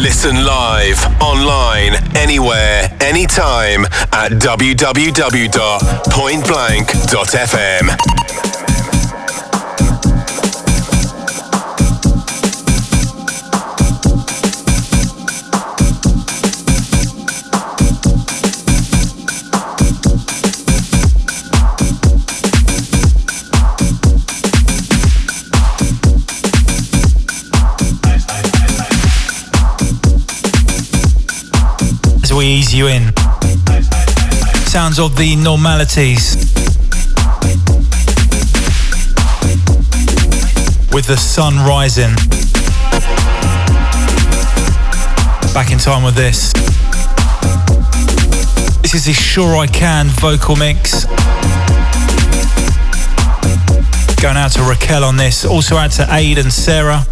Listen live, online, anywhere, anytime at www.pointblank.fm. we ease you in. Sounds of the normalities. With the sun rising. Back in time with this. This is the Sure I Can vocal mix. Going out to Raquel on this. Also out to Aid and Sarah.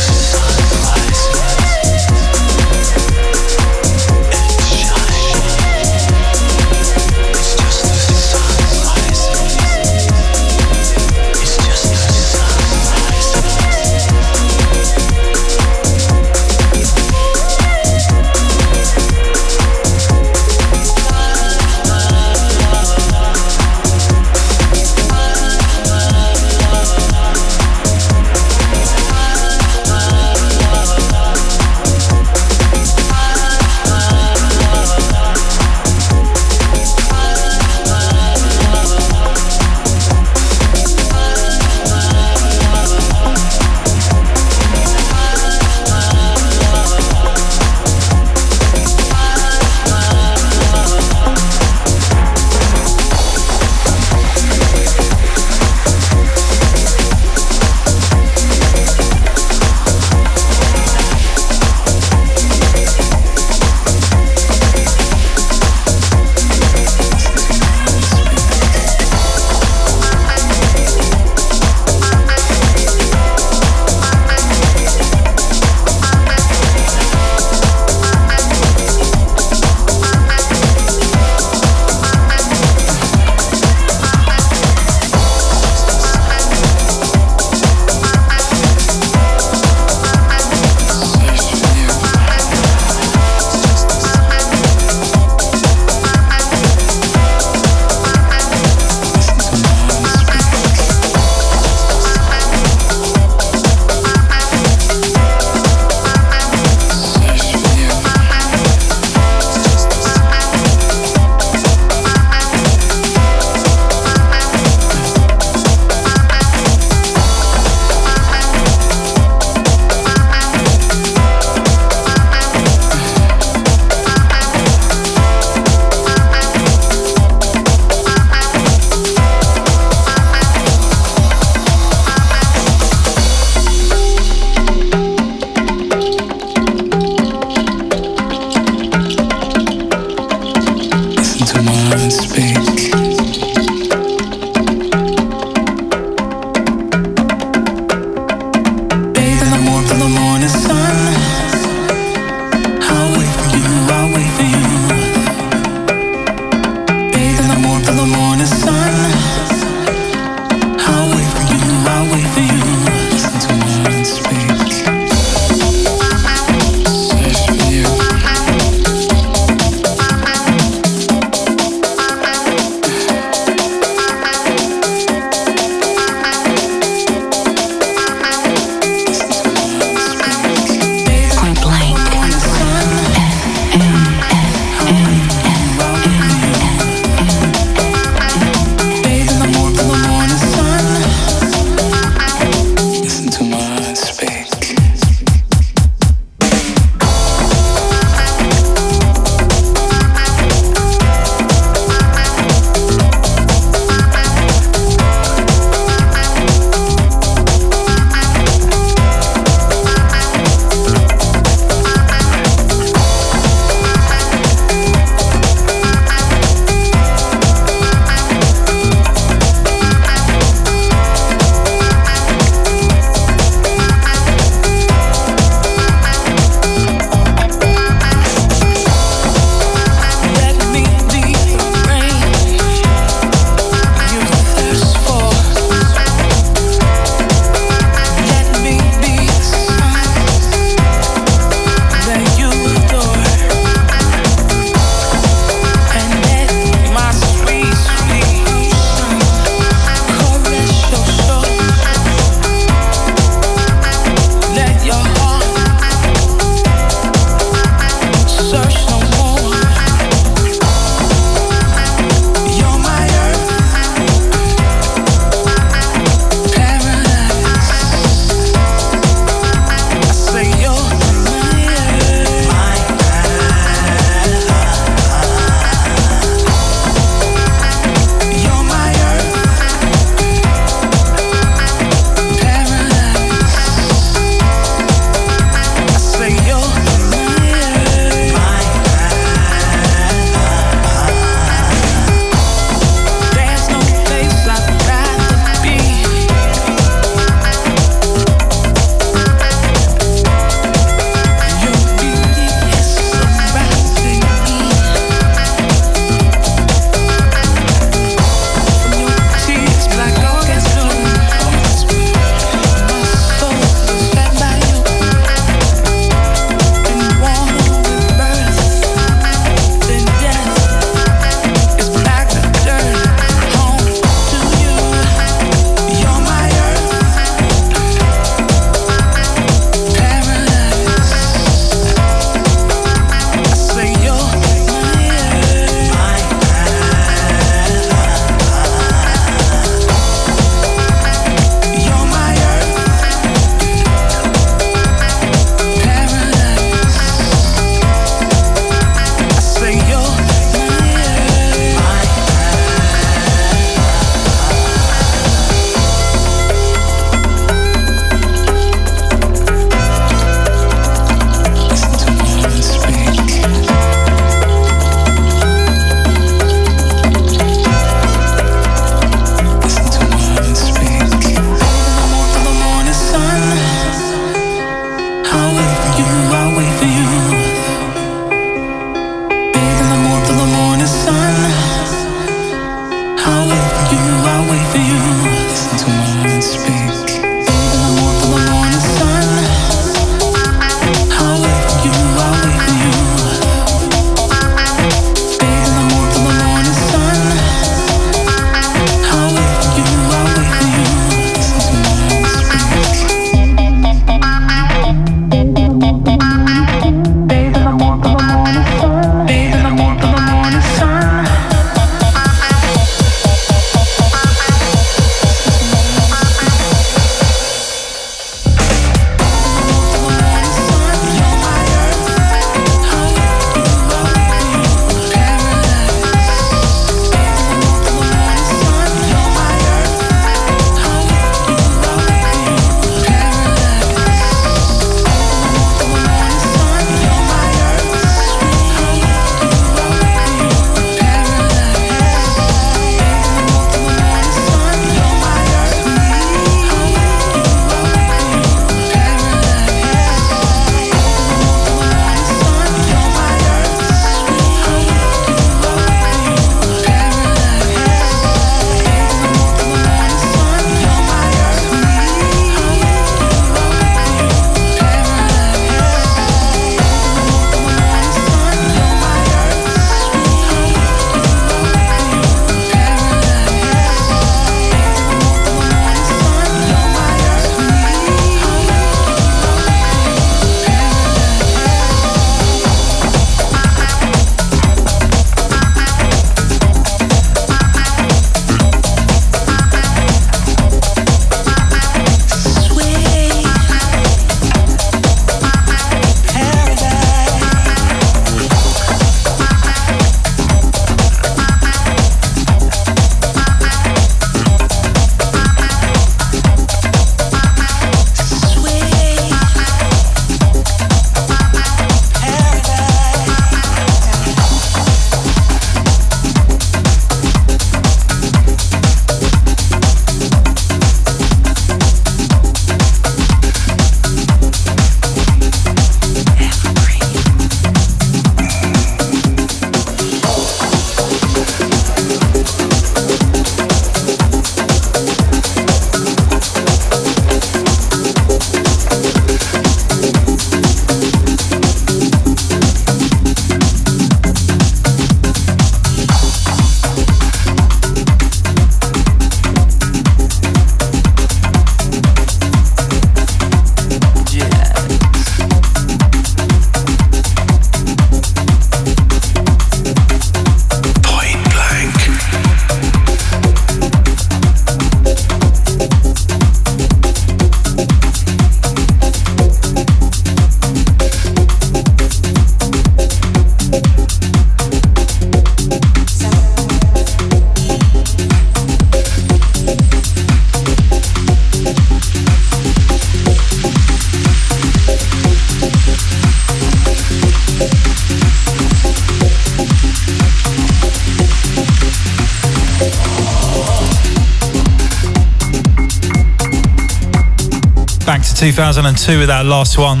2002 with that last one.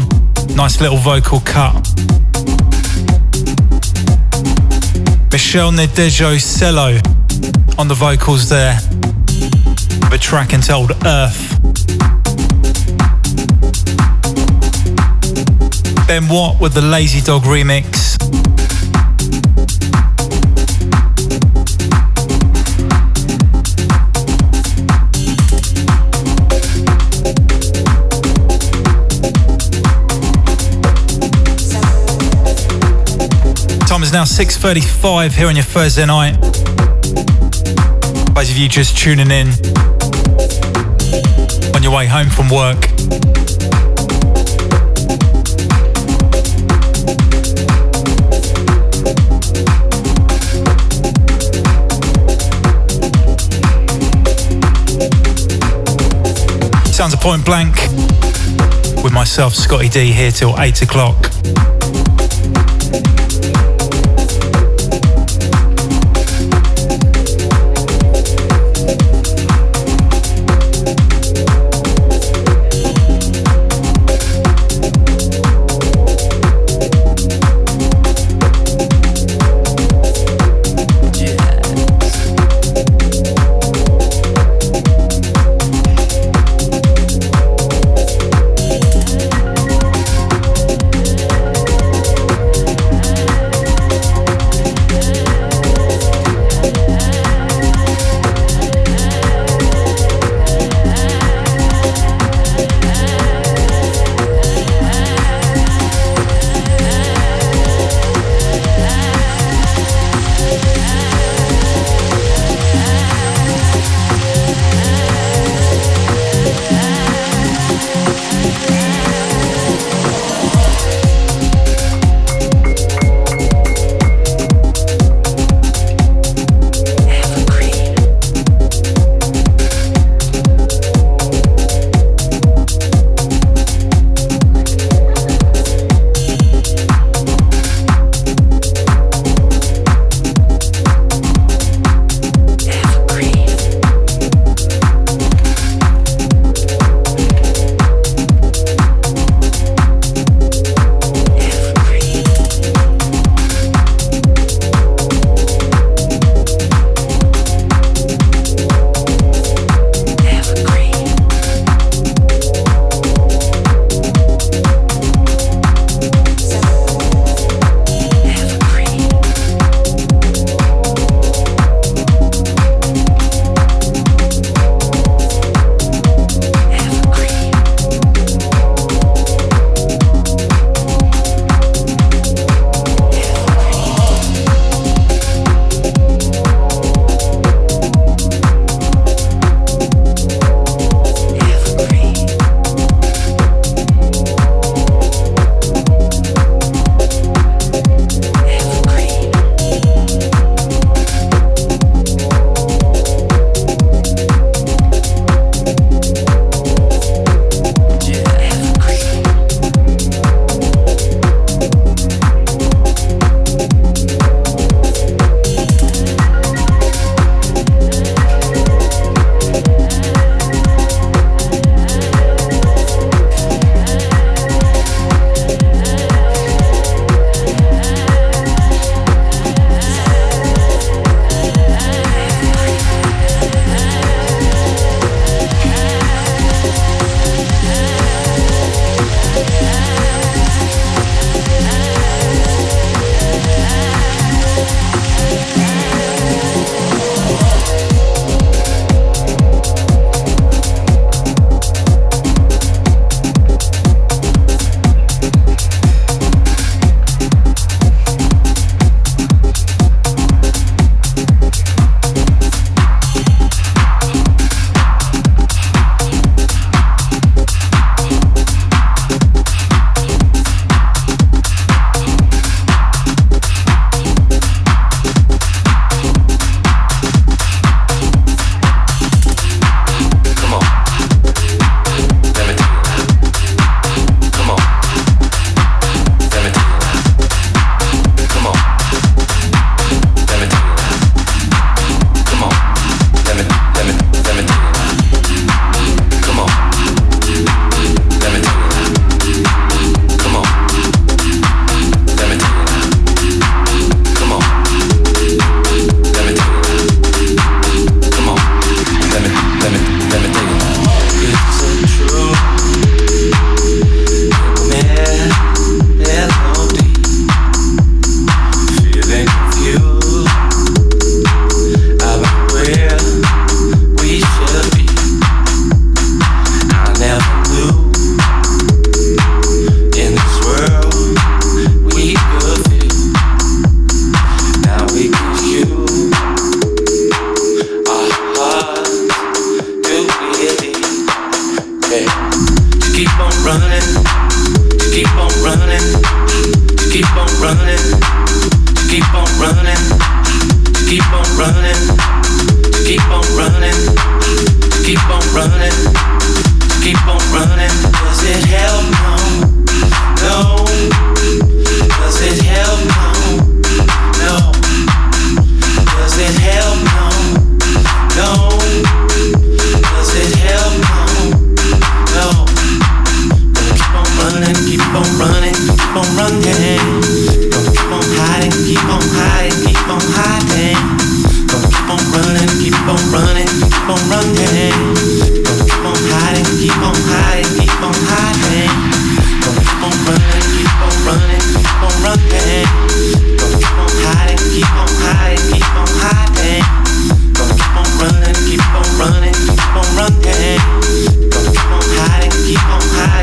Nice little vocal cut. Meshell Ndegeocello on the vocals there. The track entitled Earth. Ben Watt with the Lazy Dog remix. Now 6.35 here on your Thursday night. Those of you just tuning in on your way home from work. Sounds a point blank with myself, Scottie D, here till 8 o'clock. To keep on running, to keep on running, to keep on running, to keep on running, to keep on running, to keep on running, to keep on running, to keep on running. Does it help? No. Does it help? No. Does it help? No. keep on running. Keep on running, keep on running. Gonna keep on hiding, keep on hiding, keep on hiding. Gonna keep on running, keep on running, keep on running. Gonna keep on hiding, keep on hiding, keep on hiding. Gonna keep on running, keep on running, keep on running. Gonna keep on hiding, keep on hiding.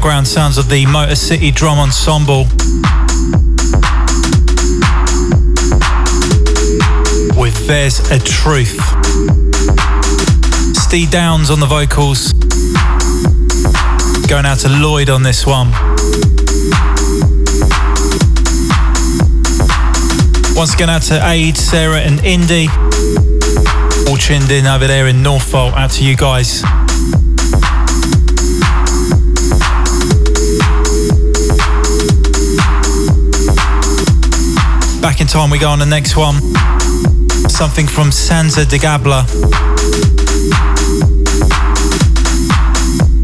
background sounds of the Motor City Drum Ensemble with There's a Truth. Steve Downs on the vocals. Going out to Lloyd on this one. Once again, out to Aid, Sarah, and Indy. All tuned in over there in Norfolk. Out to you guys. time we go on the next one. Something from Sansa de Gabla.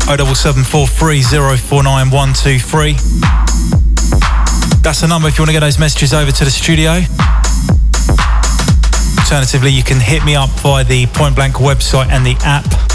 07743049123. That's the number if you want to get those messages over to the studio. Alternatively, you can hit me up via the Point Blank website and the app.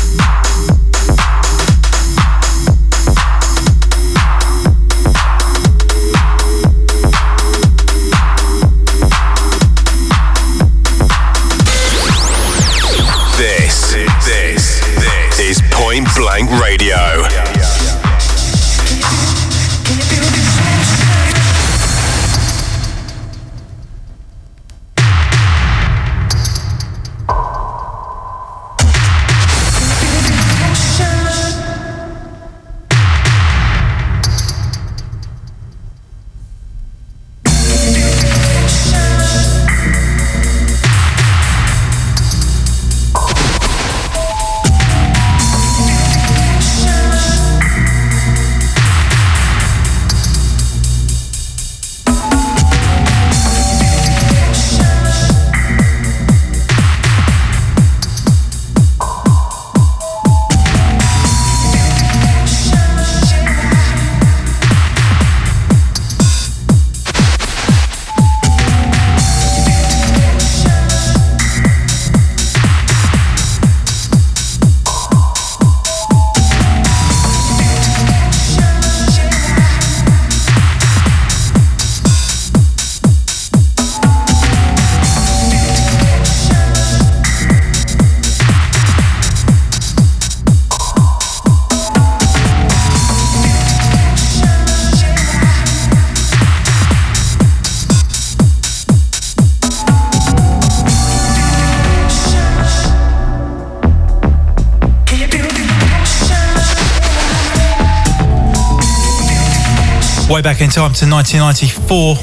Time to 1994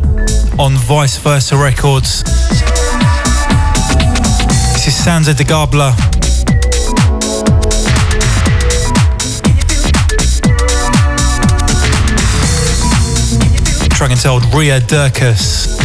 on Vice Versa Records. This is Sansa de Gabler. Track entitled Ria Dirkus.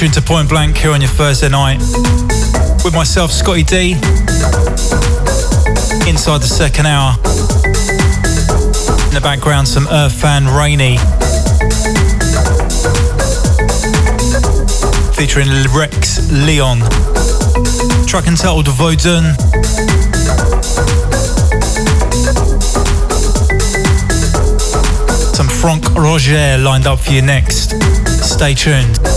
You're in tune to Point Blank here on your Thursday night with myself, Scottie D. Inside the second hour. In the background, some Earth Fan Rainy. Featuring Rex Leon. Track entitled Vaudun. Some Franck Roger lined up for you next. Stay tuned.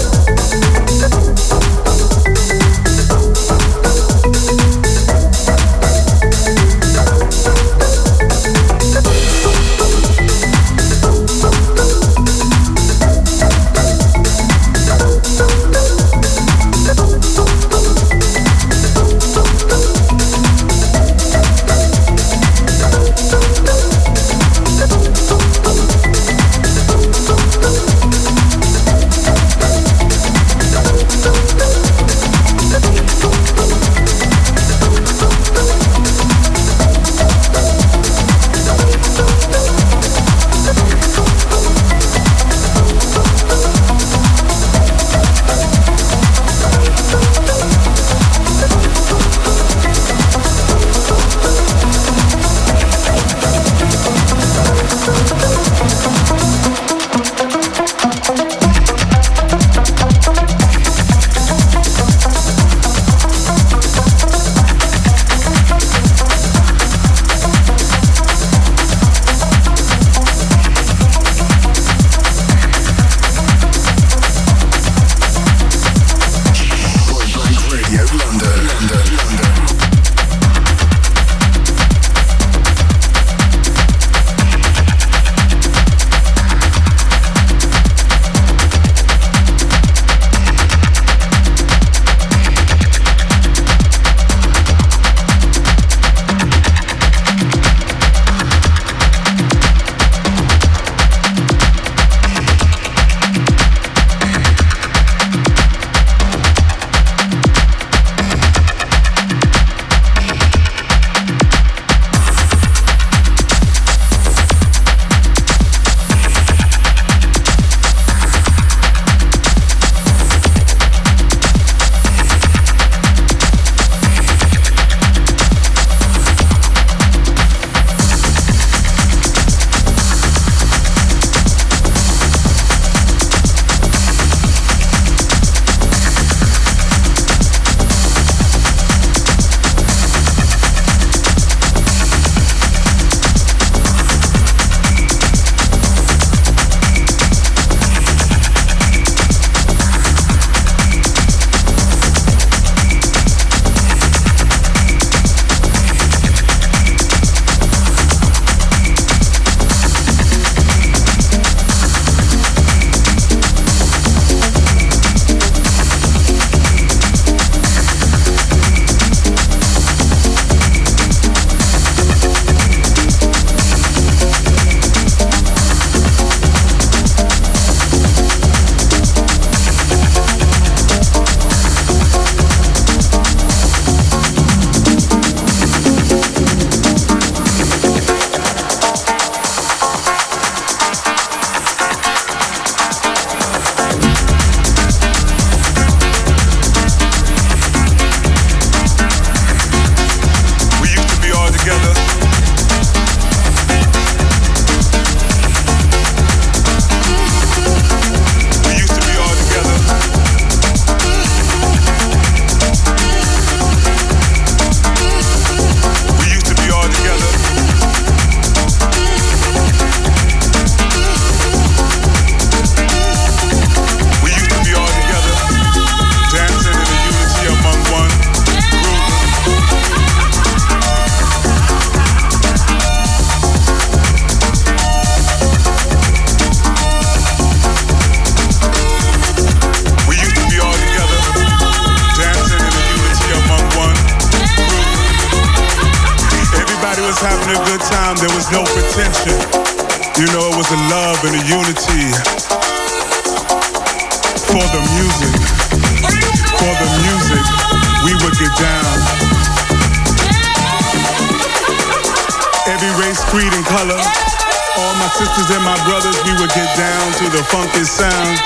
And my brothers, we would get down to the funky sound.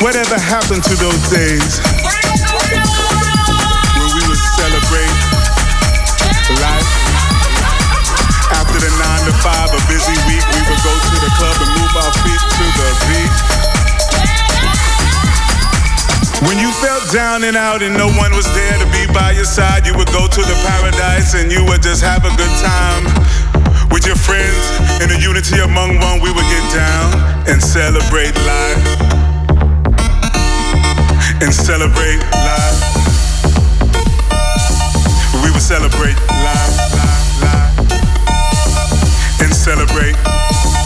Whatever happened to those days when we would celebrate life? After the nine to five, a busy week, we would go to the club and move our feet to the beat. When you felt down and out and no one was there to be by your side, you would go to the paradise and you would just have a good time with your friends. In the unity among one, we would get down and celebrate life and celebrate live. We will celebrate live, live, live, and celebrate.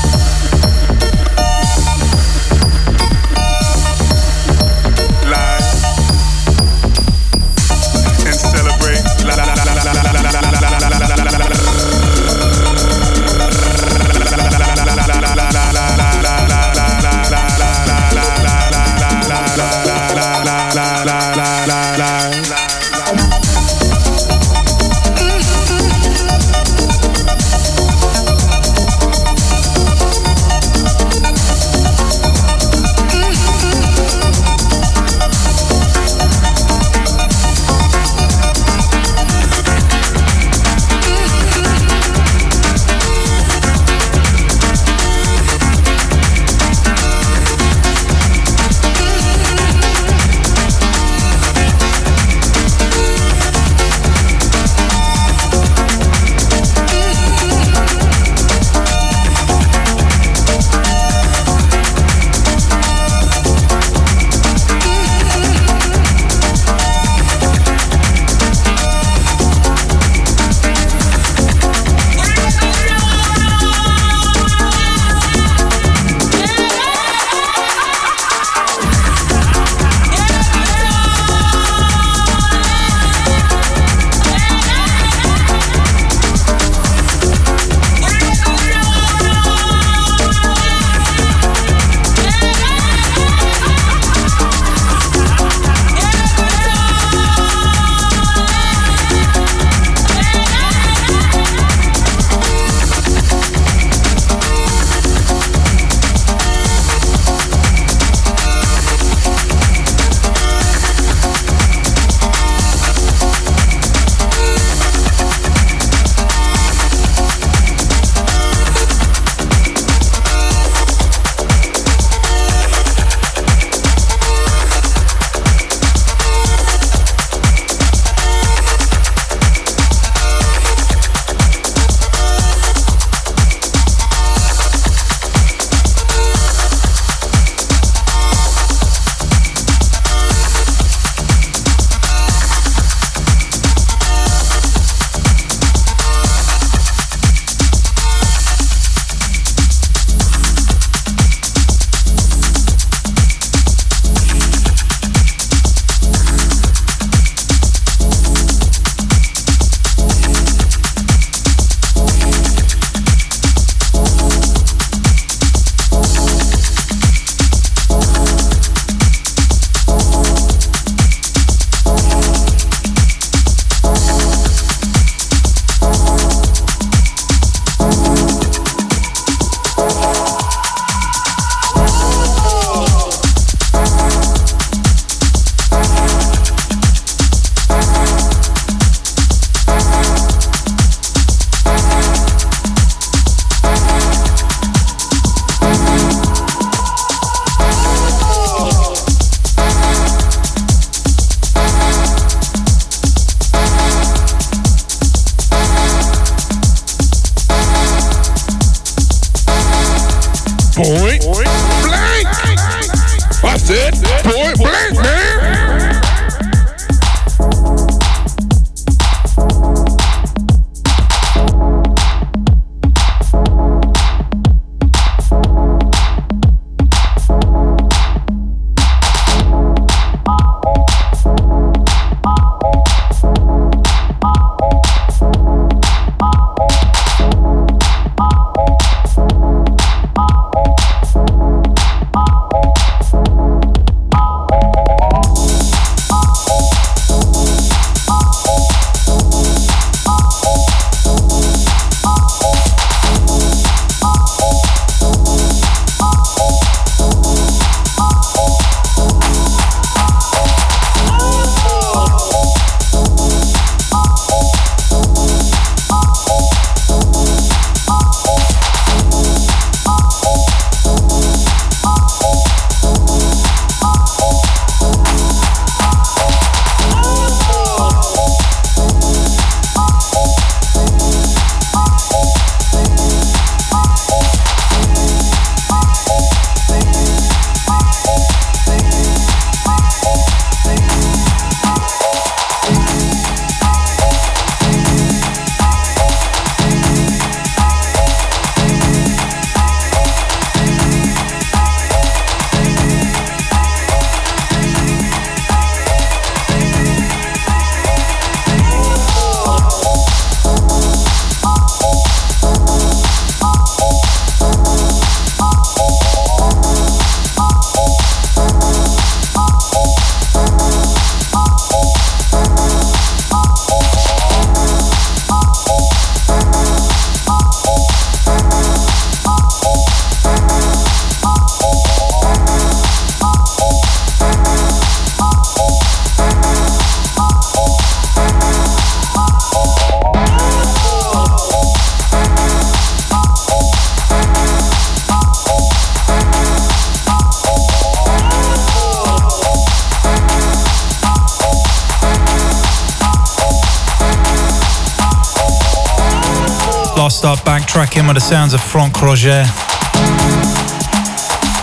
Start backtracking with the sounds of Franck Roger.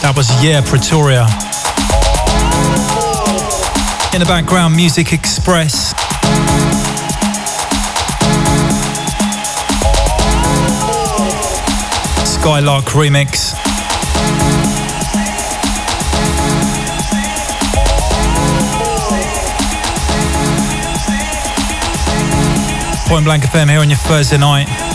That was Yeah Pretoria. In the background, Music Express. Skylark remix. Point Blank FM here on your Thursday night.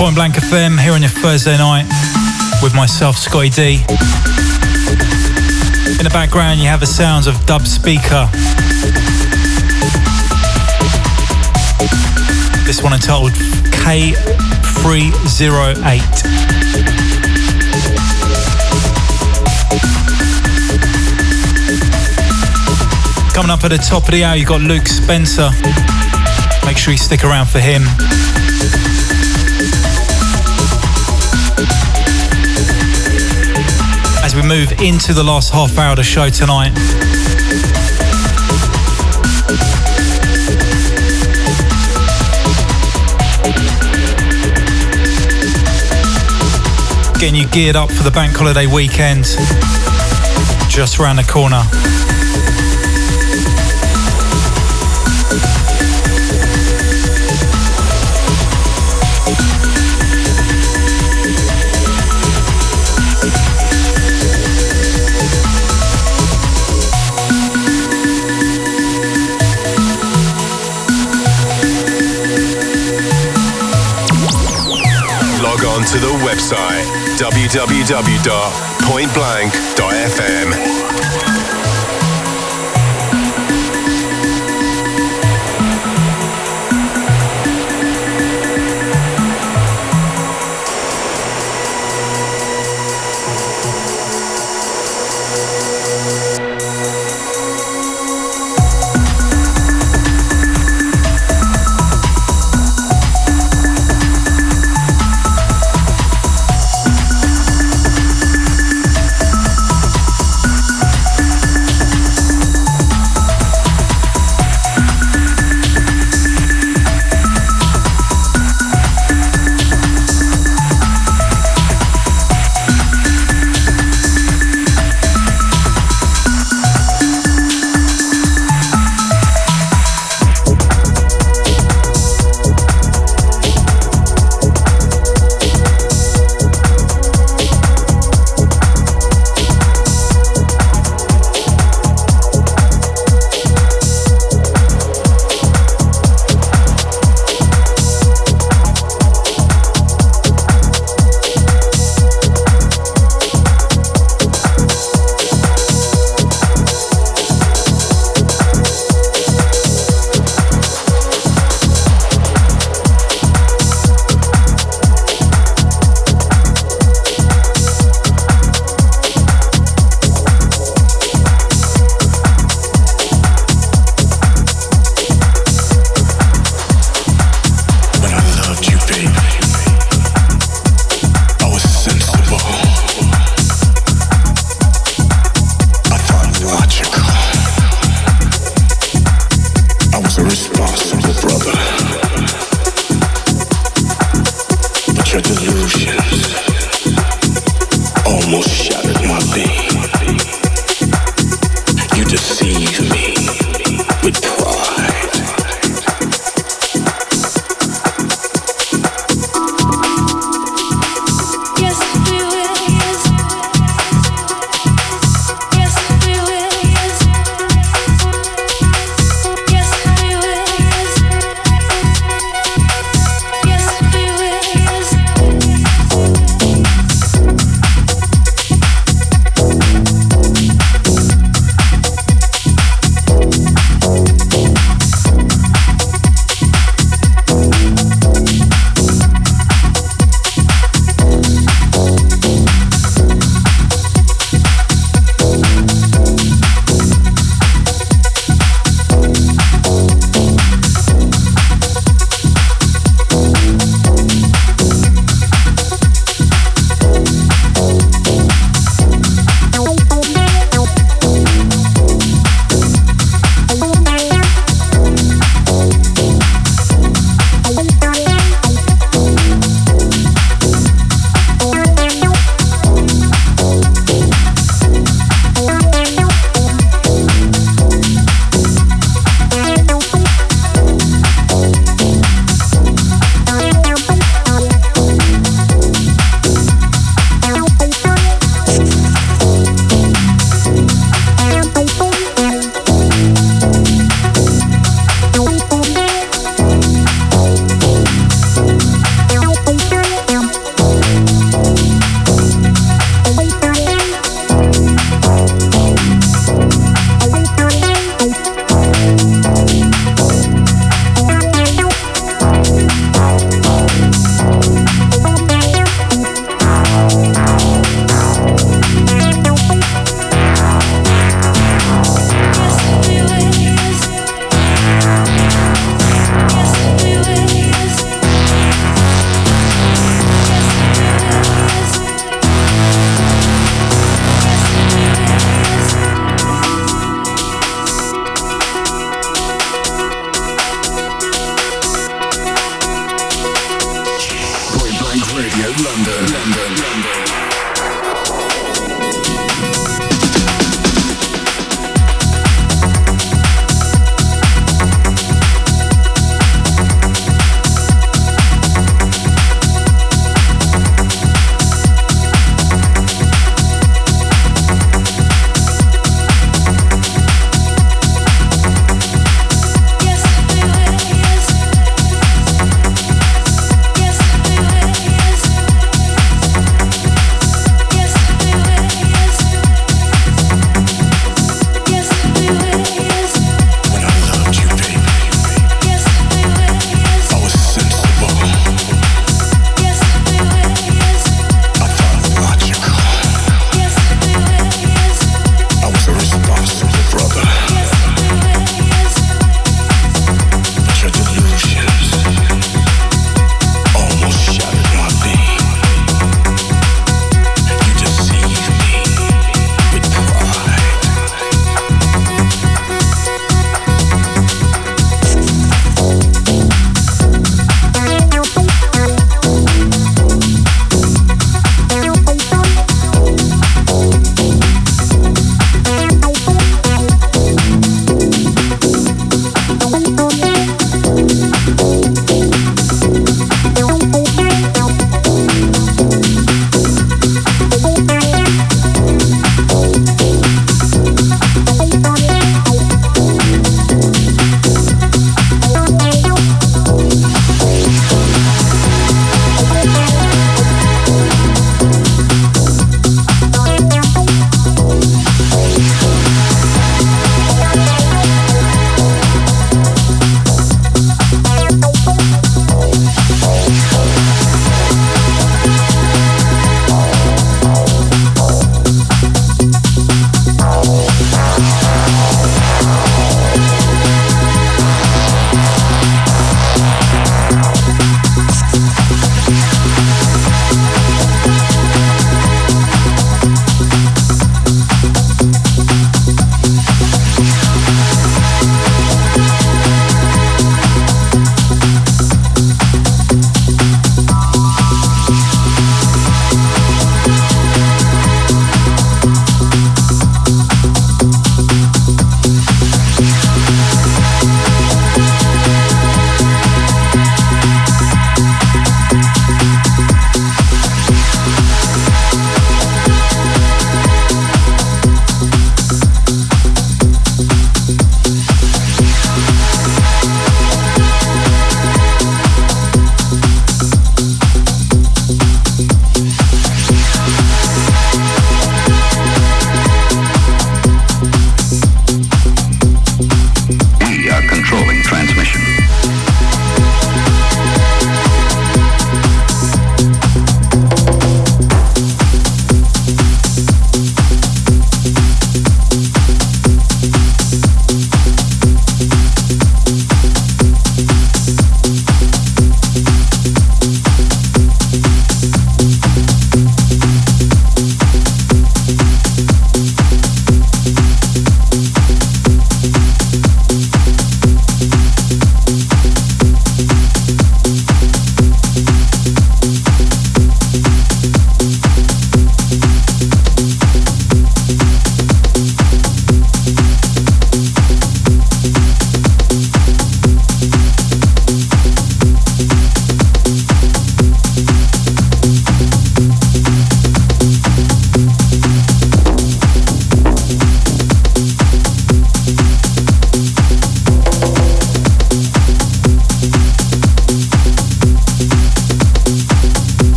Point Blank FM here on your Thursday night with myself, Scottie D. In the background, you have the sounds of Dubspeeka. This one entitled K308. Coming up at the top of the hour, you got Luke Spencer. Make sure you stick around for him. Move into the last half hour of the show tonight. Getting you geared up for the bank holiday weekend just around the corner. To the website www.pointblank.fm.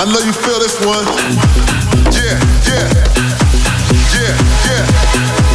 I know you feel this one. Yeah, yeah, yeah, yeah.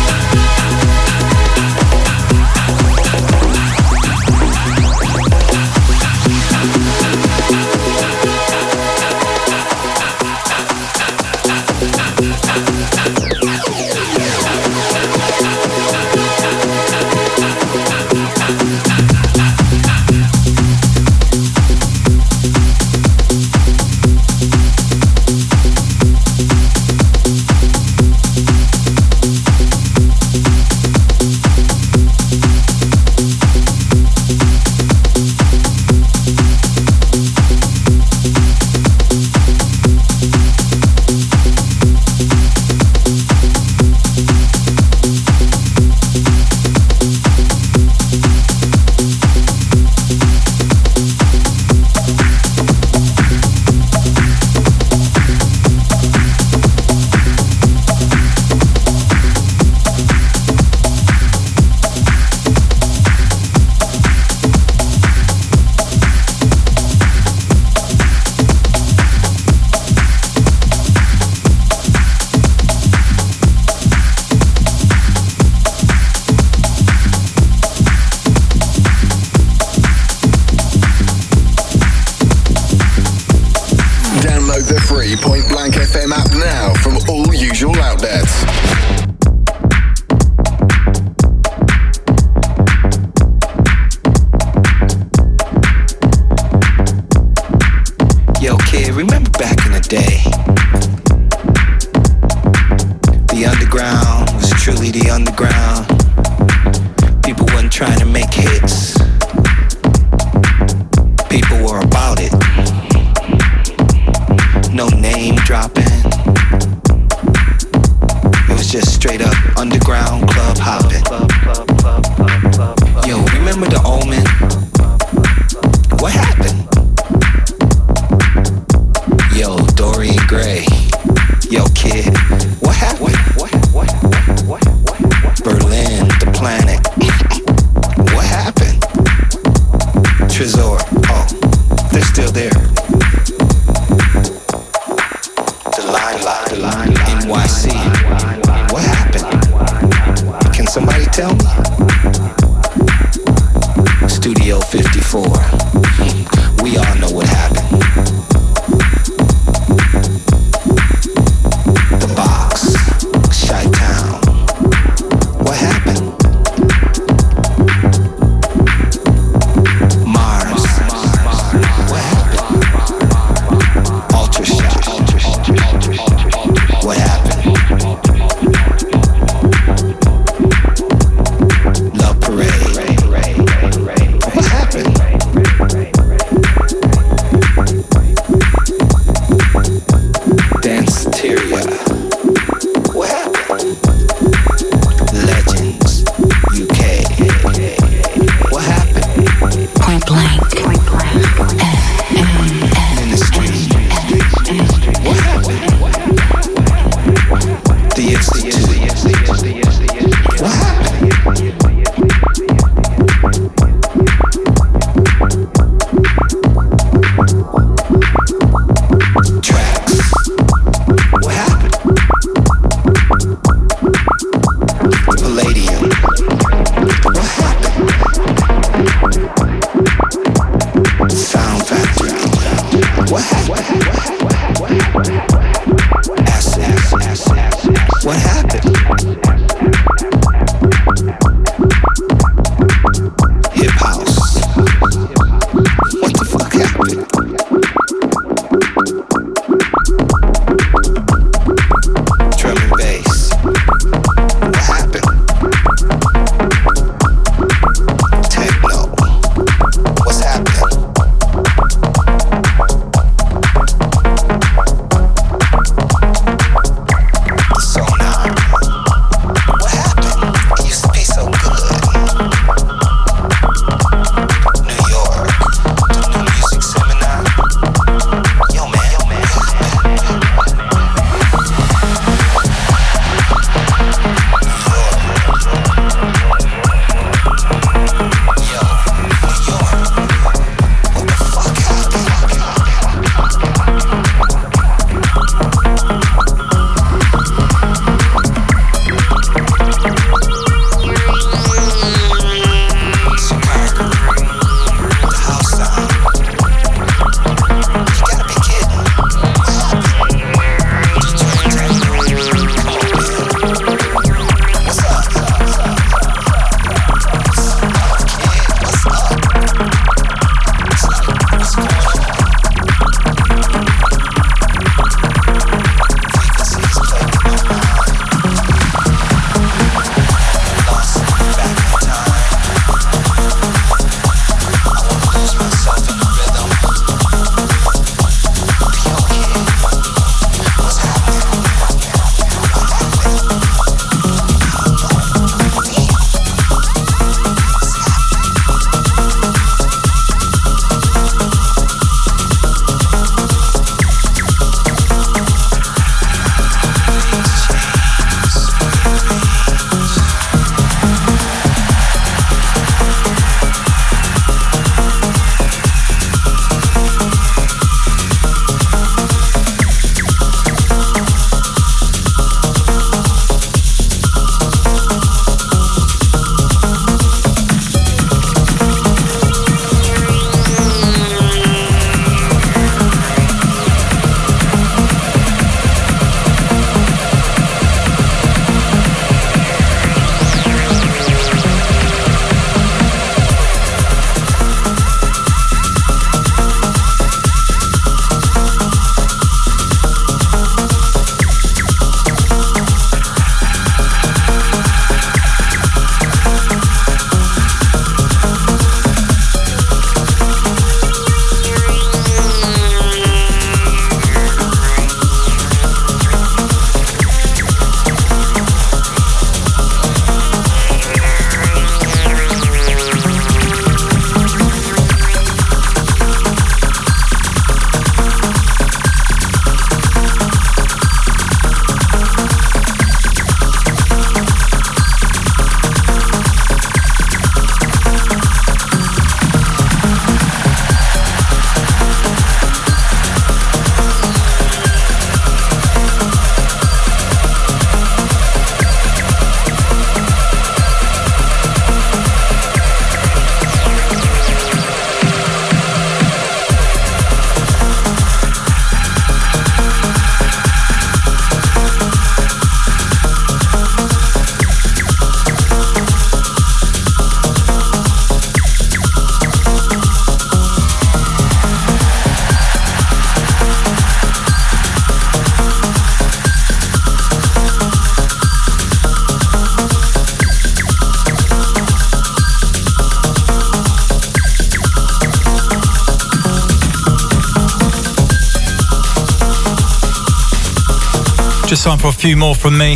Time for a few more from me.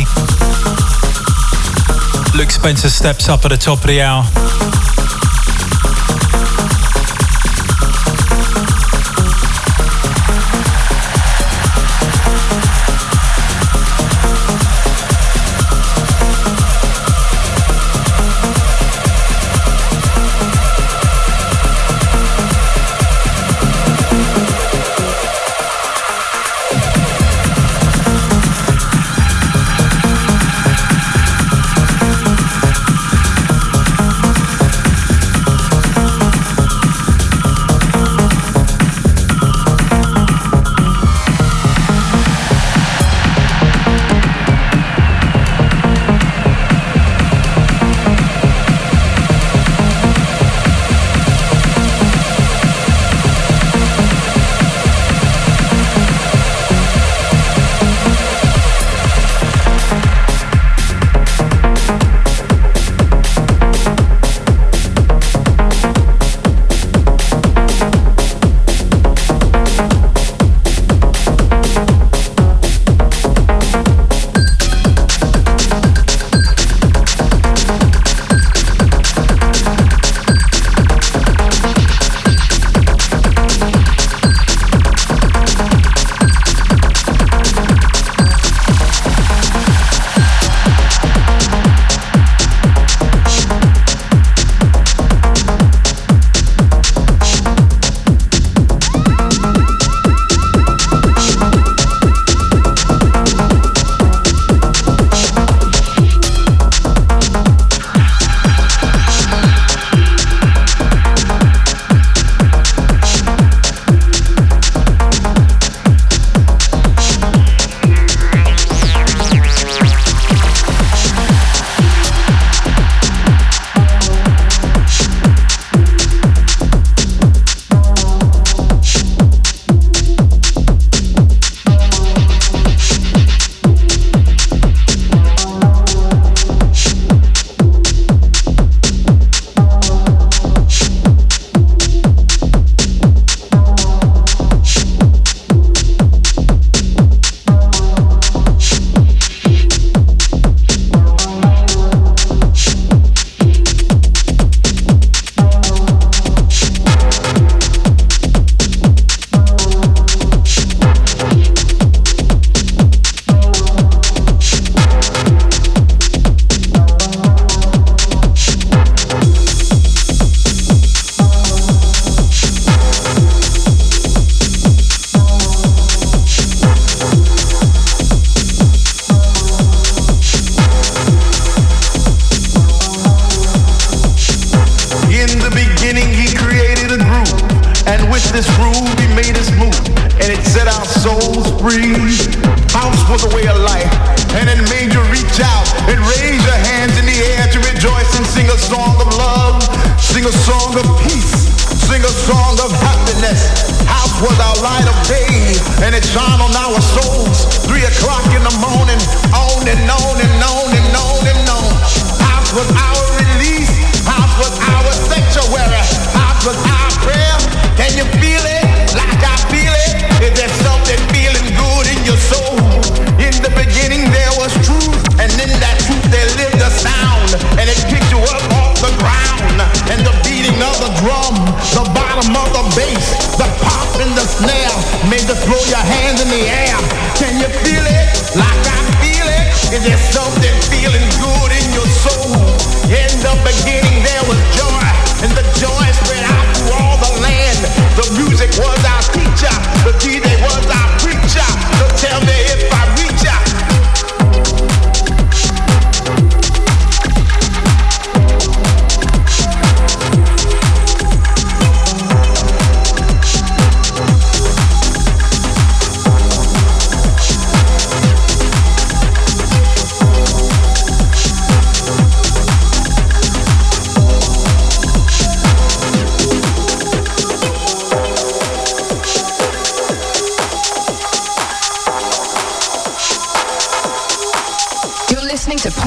Luke Spencer steps up at the top of the hour.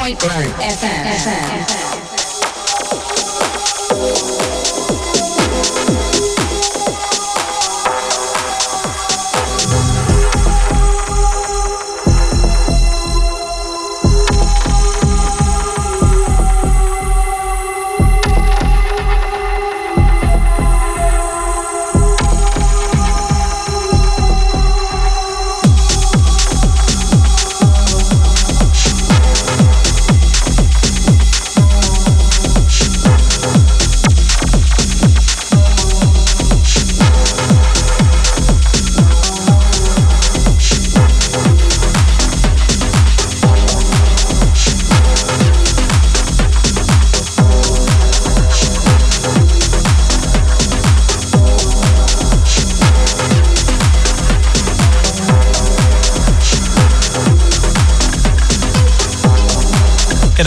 Point Blank FM.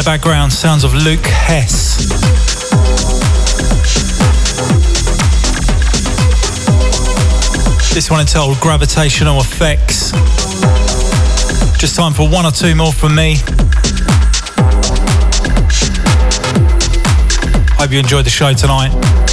background, sounds of Luke Hess. This one entitled Gravitational Effects. Just time for one or two more from me. Hope you enjoyed the show tonight.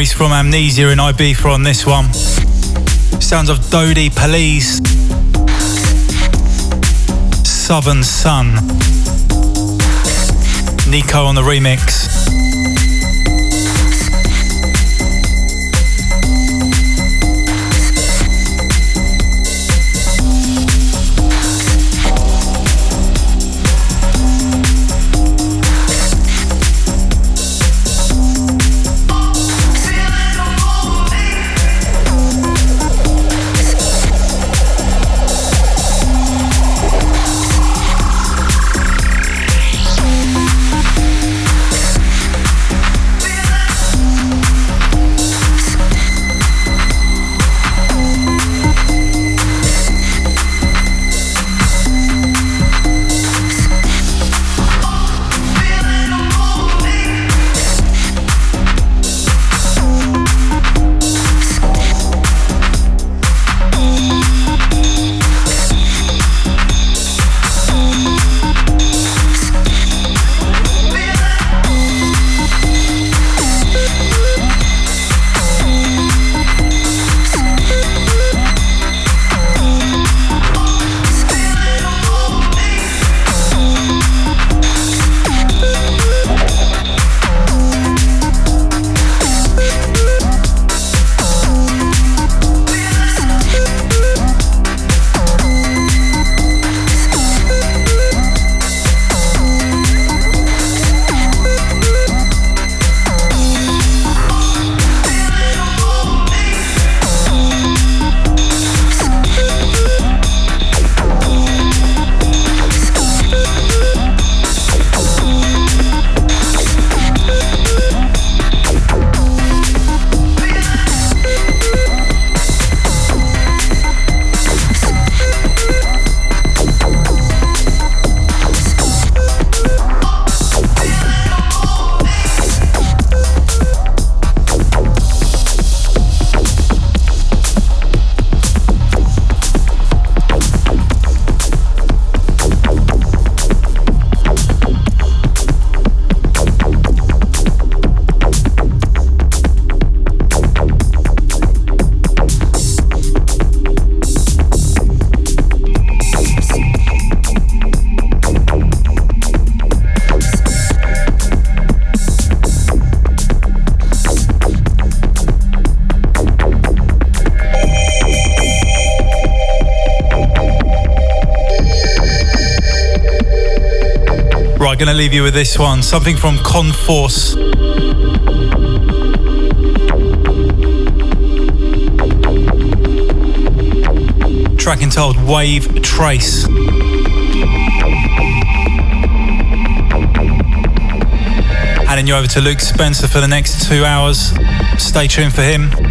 Memories from Amnesia and Ibiza on this one. Sounds of Dodi Police. Southern Sun. Nico on the remix. Leave you with this one. Something from Conforce. Track entitled Wave Trace. Handing you over to Luke Spencer for the next two hours. Stay tuned for him.